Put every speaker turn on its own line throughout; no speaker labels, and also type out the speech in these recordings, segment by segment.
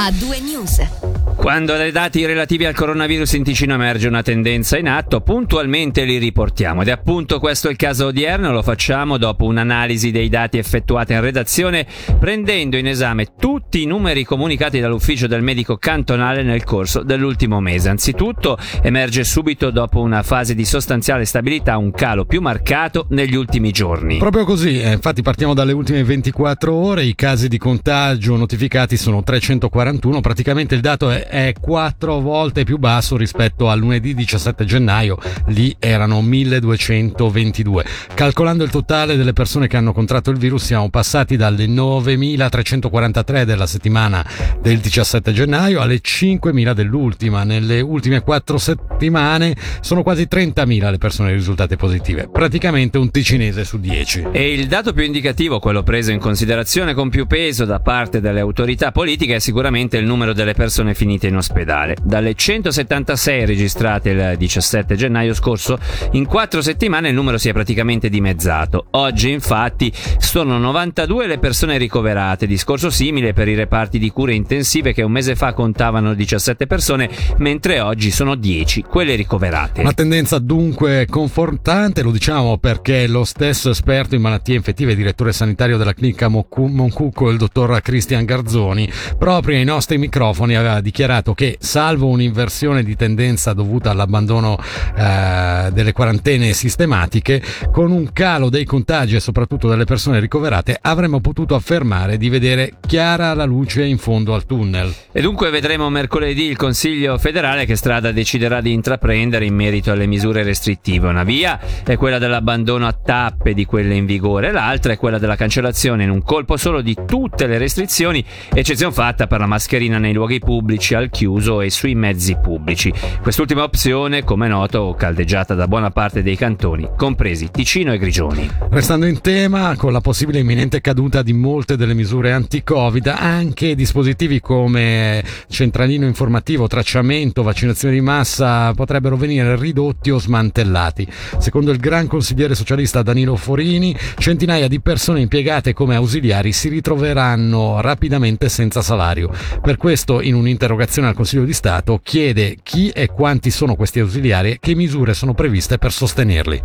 A due news.
Quando dai dati relativi al coronavirus in Ticino emerge una tendenza in atto, puntualmente li riportiamo. Ed è appunto questo il caso odierno, lo facciamo dopo un'analisi dei dati effettuata in redazione, prendendo in esame tutti i numeri comunicati dall'ufficio del medico cantonale nel corso dell'ultimo mese. Anzitutto emerge subito dopo una fase di sostanziale stabilità un calo più marcato negli ultimi giorni.
Proprio così, eh, infatti partiamo dalle ultime 24 ore, i casi di contagio notificati sono 341, praticamente il dato è è quattro volte più basso rispetto al lunedì 17 gennaio, lì erano 1222. Calcolando il totale delle persone che hanno contratto il virus siamo passati dalle 9343 della settimana del 17 gennaio alle 5000 dell'ultima. Nelle ultime quattro settimane sono quasi 30.000 le persone risultate positive, praticamente un ticinese su 10.
E il dato più indicativo, quello preso in considerazione con più peso da parte delle autorità politiche, è sicuramente il numero delle persone finite finite in ospedale. Dalle 176 registrate il 17 gennaio scorso, in quattro settimane il numero si è praticamente dimezzato. Oggi infatti sono 92 le persone ricoverate, discorso simile per i reparti di cure intensive che un mese fa contavano 17 persone, mentre oggi sono 10 quelle ricoverate.
Una tendenza dunque confortante, lo diciamo perché lo stesso esperto in malattie infettive e direttore sanitario della clinica Moncucco, il dottor Cristian Garzoni, proprio ai nostri microfoni aveva dichiarato dichiarato che, salvo un'inversione di tendenza dovuta all'abbandono eh, delle quarantene sistematiche, con un calo dei contagi e soprattutto delle persone ricoverate, avremmo potuto affermare di vedere chiara la luce in fondo al tunnel.
E dunque vedremo mercoledì il Consiglio federale che strada deciderà di intraprendere in merito alle misure restrittive. Una via è quella dell'abbandono a tappe di quelle in vigore, l'altra è quella della cancellazione in un colpo solo di tutte le restrizioni, eccezione fatta per la mascherina nei luoghi pubblici, al chiuso e sui mezzi pubblici. Quest'ultima opzione, come noto, caldeggiata da buona parte dei cantoni, compresi Ticino e Grigioni.
Restando in tema, con la possibile imminente caduta di molte delle misure anti-Covid, anche dispositivi come centralino informativo, tracciamento, vaccinazione di massa potrebbero venire ridotti o smantellati. Secondo il gran consigliere socialista Danilo Forini, centinaia di persone impiegate come ausiliari si ritroveranno rapidamente senza salario. Per questo, in un'interrogazione comunicazione al Consiglio di Stato chiede chi e quanti sono questi ausiliari e che misure sono previste per sostenerli.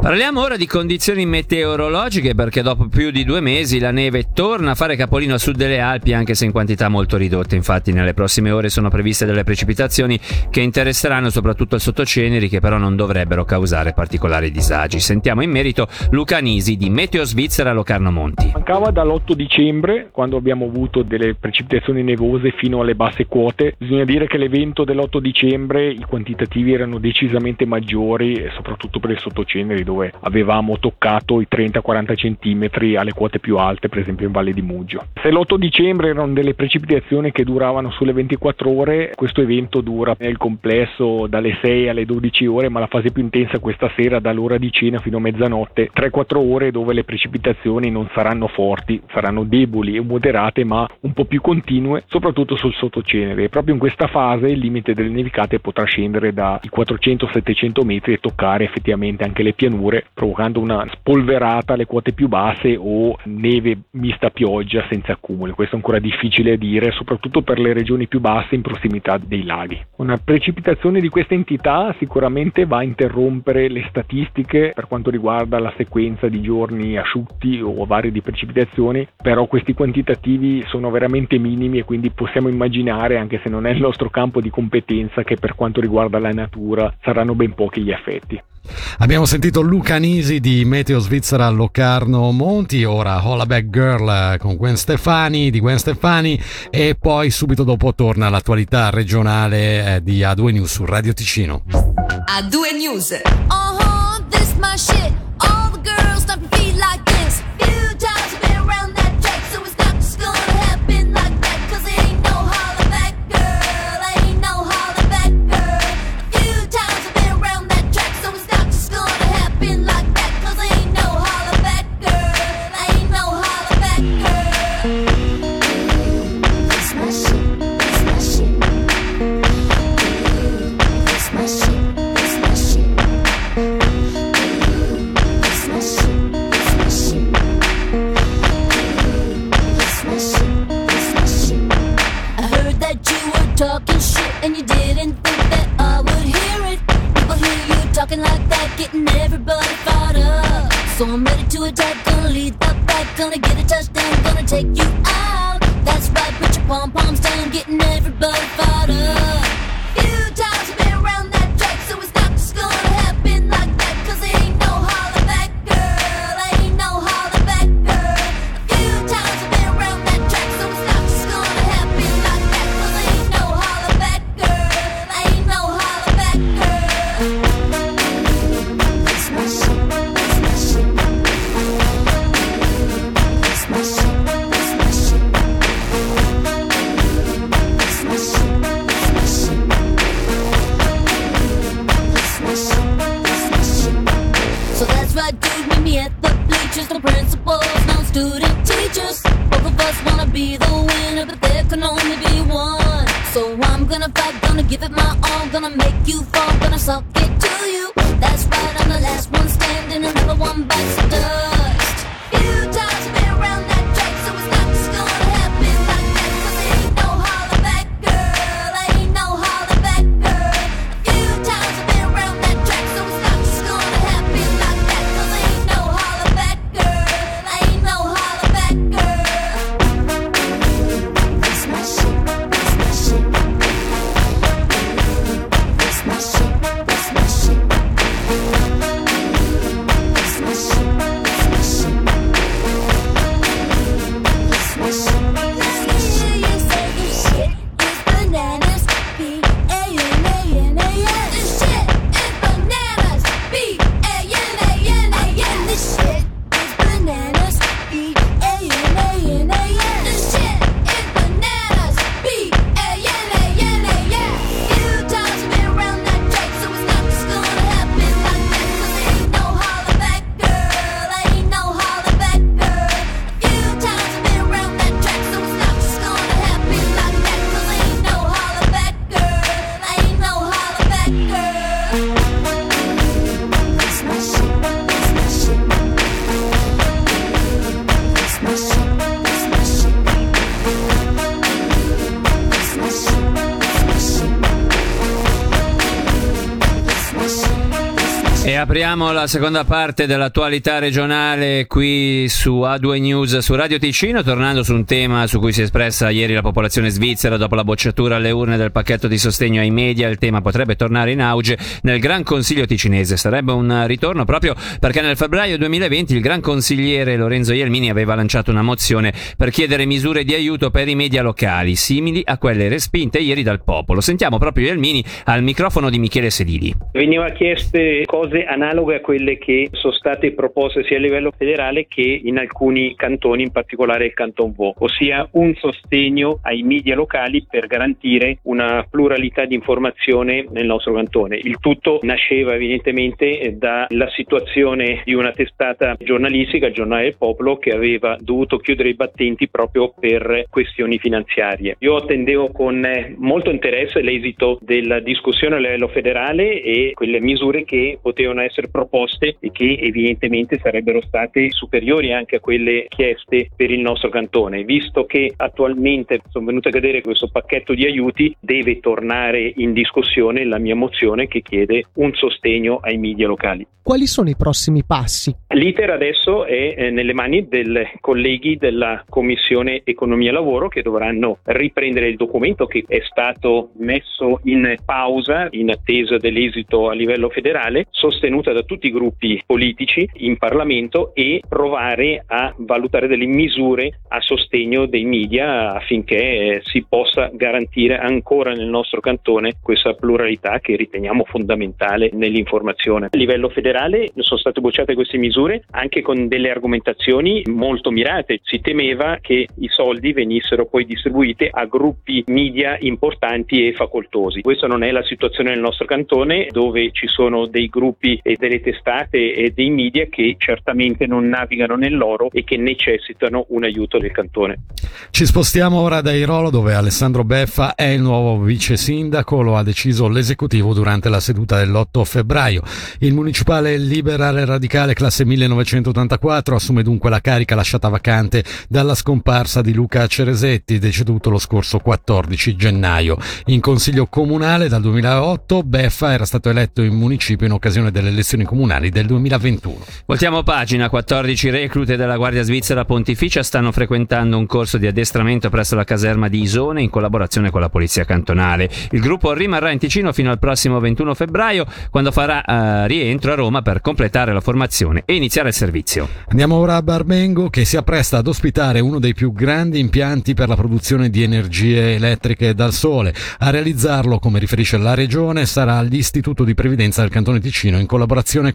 Parliamo ora di condizioni meteorologiche perché dopo più di due mesi la neve torna a fare capolino a sud delle Alpi anche se in quantità molto ridotte. Infatti nelle prossime ore sono previste delle precipitazioni che interesseranno soprattutto il sottoceneri che però non dovrebbero causare particolari disagi. Sentiamo in merito Luca Nisi di Meteo Svizzera Locarno Monti.
Mancava dall'8 dicembre quando abbiamo avuto delle precipitazioni nevose fino alle basse quote volte. Bisogna dire che l'evento dell'8 dicembre i quantitativi erano decisamente maggiori, soprattutto per il sottoceneri dove avevamo toccato i 30-40 cm alle quote più alte, per esempio in Valle di Muggio. Se l'8 dicembre erano delle precipitazioni che duravano sulle 24 ore, questo evento dura nel complesso dalle 6 alle 12 ore, ma la fase più intensa questa sera dall'ora di cena fino a mezzanotte, 3-4 ore dove le precipitazioni non saranno forti, saranno deboli e moderate, ma un po' più continue, soprattutto sul sottocenere proprio in questa fase il limite delle nevicate potrà scendere dai 400-700 metri e toccare effettivamente anche le pianure, provocando una spolverata alle quote più basse o neve mista pioggia senza accumuli. Questo è ancora difficile a dire, soprattutto per le regioni più basse in prossimità dei laghi. Una precipitazione di questa entità sicuramente va a interrompere le statistiche per quanto riguarda la sequenza di giorni asciutti o vari di precipitazioni, però questi quantitativi sono veramente minimi e quindi possiamo immaginare anche se non è il nostro campo di competenza, che per quanto riguarda la natura saranno ben pochi gli effetti.
Abbiamo sentito Luca Nisi di Meteo Svizzera Locarno Monti, ora Hollaback Girl con Gwen Stefani di Gwen Stefani e poi subito dopo torna l'attualità regionale eh, di A2 News su Radio Ticino.
A2 News. Uh-huh, So I'm ready to attack, gonna lead the back, gonna get a touchdown, Right, dude, meet me at the bleachers. No principals, no student teachers. Both of us wanna be the winner, but there can only be one. So I'm gonna fight, gonna give it my all, gonna make you fall, gonna suck it to you. That's right, I'm the last one standing, another one bites the dust. Few times
apriamo la seconda parte dell'attualità regionale qui su A2 News su Radio Ticino, tornando su un tema su cui si è espressa ieri la popolazione svizzera dopo la bocciatura alle urne del pacchetto di sostegno ai media. Il tema potrebbe tornare in auge nel Gran Consiglio ticinese. Sarebbe un ritorno proprio perché nel febbraio 2020 il Gran Consigliere Lorenzo Ielmini aveva lanciato una mozione per chiedere misure di aiuto per i media locali, simili a quelle respinte ieri dal popolo. Sentiamo proprio Ielmini al microfono di Michele Sedili.
Veniva chieste cose analoghe a quelle che sono state proposte sia a livello federale che in alcuni cantoni, in particolare il Canton Vaud, ossia un sostegno ai media locali per garantire una pluralità di informazione nel nostro cantone. Il tutto nasceva evidentemente eh, dalla situazione di una testata giornalistica, il Giornale del Popolo, che aveva dovuto chiudere i battenti proprio per questioni finanziarie. Io attendevo con eh, molto interesse l'esito della discussione a livello federale e quelle misure che potevano essere proposte e che evidentemente sarebbero state superiori anche a quelle chieste per il nostro cantone. Visto che attualmente sono venute a cadere questo pacchetto di aiuti, deve tornare in discussione la mia mozione che chiede un sostegno ai media locali.
Quali sono i prossimi passi?
L'iter adesso è eh, nelle mani dei colleghi della Commissione Economia e Lavoro che dovranno riprendere il documento che è stato messo in pausa in attesa dell'esito a livello federale, sostenuta da tutti i gruppi politici in Parlamento e provare a valutare delle misure a sostegno dei media affinché si possa garantire ancora nel nostro cantone questa pluralità che riteniamo fondamentale nell'informazione. A livello federale sono state bocciate queste misure anche con delle argomentazioni molto mirate. Si temeva che i soldi venissero poi distribuiti a gruppi media importanti e facoltosi. Questa non è la situazione nel nostro cantone dove ci sono dei gruppi e delle testate e dei media che certamente non navigano nell'oro e che necessitano un aiuto del cantone.
Ci spostiamo ora da Irolo dove Alessandro Beffa è il nuovo vice sindaco, lo ha deciso l'esecutivo durante la seduta dell'8 febbraio. Il municipale liberale radicale classe 1984 assume dunque la carica lasciata vacante dalla scomparsa di Luca Ceresetti, deceduto lo scorso 14 gennaio. In consiglio comunale dal 2008 Beffa era stato eletto in municipio in occasione delle elezioni comunali del 2021.
Voltiamo pagina, 14 reclute della Guardia Svizzera Pontificia stanno frequentando un corso di addestramento presso la caserma di Isone in collaborazione con la Polizia Cantonale. Il gruppo rimarrà in Ticino fino al prossimo 21 febbraio quando farà uh, rientro a Roma per completare la formazione e iniziare il servizio.
Andiamo ora a Barbengo che si appresta ad ospitare uno dei più grandi impianti per la produzione di energie elettriche dal sole. A realizzarlo, come riferisce la regione, sarà l'Istituto di Previdenza del Cantone Ticino in collaborazione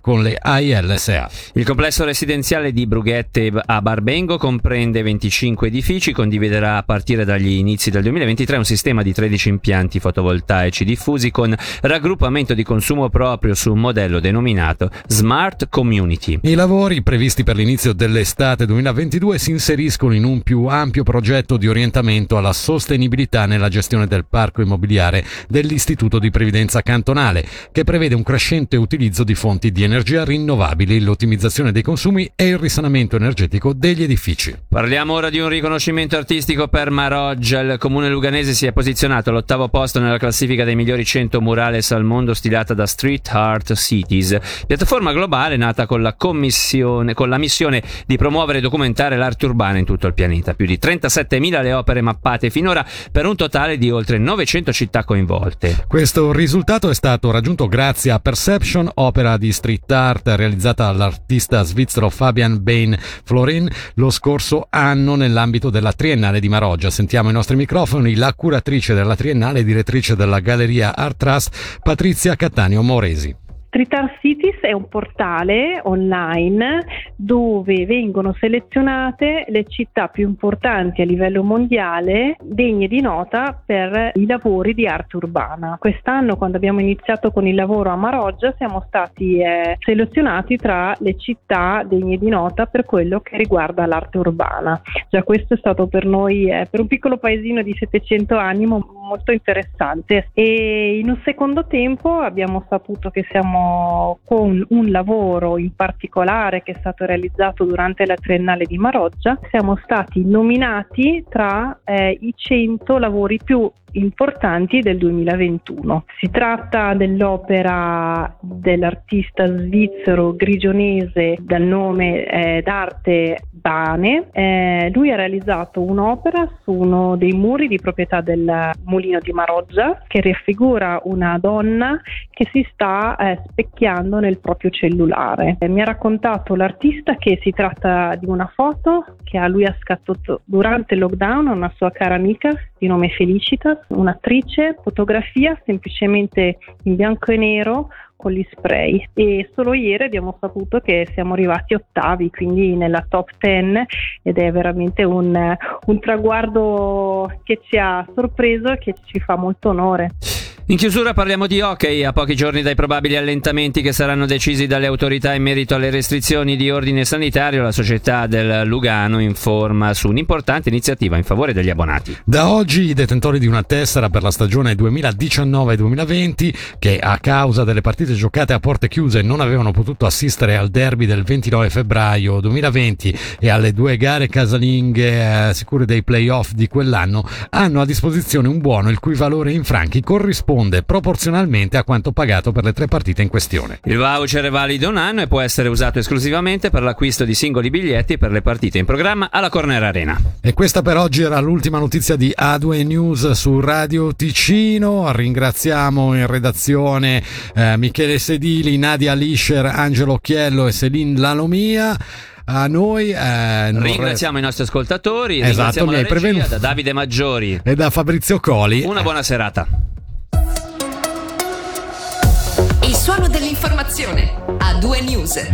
con le AILSA.
Il complesso residenziale di Brughette a Barbengo comprende 25 edifici, condividerà a partire dagli inizi del 2023 un sistema di 13 impianti fotovoltaici diffusi con raggruppamento di consumo proprio su un modello denominato Smart Community.
I lavori previsti per l'inizio dell'estate 2022 si inseriscono in un più ampio progetto di orientamento alla sostenibilità nella gestione del parco immobiliare dell'Istituto di Previdenza Cantonale, che prevede un crescente utilizzo di fonti di energia rinnovabili, l'ottimizzazione dei consumi e il risanamento energetico degli edifici.
Parliamo ora di un riconoscimento artistico per Maroggia. Il comune luganese si è posizionato all'ottavo posto nella classifica dei migliori 100 murales al mondo stilata da Street Art Cities, piattaforma globale nata con la, commissione, con la missione di promuovere e documentare l'arte urbana in tutto il pianeta. Più di 37.000 le opere mappate finora per un totale di oltre 900 città coinvolte.
Questo risultato è stato raggiunto grazie a Perception, opera di street art realizzata dall'artista svizzero Fabian Bain Florin lo scorso anno nell'ambito della Triennale di Maroggia. Sentiamo ai nostri microfoni la curatrice della Triennale e direttrice della Galleria Art Trust, Patrizia Cattaneo Moresi.
Street Art Cities è un portale online dove vengono selezionate le città più importanti a livello mondiale degne di nota per i lavori di arte urbana. Quest'anno quando abbiamo iniziato con il lavoro a Maroggia siamo stati eh, selezionati tra le città degne di nota per quello che riguarda l'arte urbana. Già questo è stato per noi, eh, per un piccolo paesino di 700 anni, molto interessante. E in un secondo tempo abbiamo saputo che siamo con un lavoro in particolare che è stato realizzato durante la Triennale di Maroggia, siamo stati nominati tra eh, i 100 lavori più importanti del 2021. Si tratta dell'opera dell'artista svizzero grigionese dal nome eh, d'arte Bane. Eh, lui ha realizzato un'opera su uno dei muri di proprietà del mulino di Maroggia che raffigura una donna che si sta eh, specchiando nel proprio cellulare. Eh, mi ha raccontato l'artista che si tratta di una foto che a lui ha scattato durante il lockdown una sua cara amica di nome Felicita, un'attrice, fotografia semplicemente in bianco e nero con gli spray e solo ieri abbiamo saputo che siamo arrivati ottavi, quindi nella top 10 ed è veramente un, un traguardo che ci ha sorpreso e che ci fa molto onore.
In chiusura parliamo di hockey, a pochi giorni dai probabili allentamenti che saranno decisi dalle autorità in merito alle restrizioni di ordine sanitario, la società del Lugano informa su un'importante iniziativa in favore degli abbonati.
Da oggi i detentori di una tessera per la stagione 2019-2020 che a causa delle partite giocate a porte chiuse non avevano potuto assistere al derby del 29 febbraio 2020 e alle due gare casalinghe eh, sicure dei playoff di quell'anno hanno a disposizione un buono il cui valore in franchi corrisponde corrisponde proporzionalmente a quanto pagato per le tre partite in questione.
Il voucher è valido un anno e può essere usato esclusivamente per l'acquisto di singoli biglietti per le partite in programma alla Corner Arena.
E questa per oggi era l'ultima notizia di A2 News su Radio Ticino. Ringraziamo in redazione eh, Michele Sedili, Nadia Lischer, Angelo Occhiello e Celine Lalomia a noi. Eh,
ringraziamo re... i nostri ascoltatori. Esatto, mi hai prevenuto. Da Davide Maggiori
e da Fabrizio Coli.
Una buona serata.
Il suono dell'informazione a due news.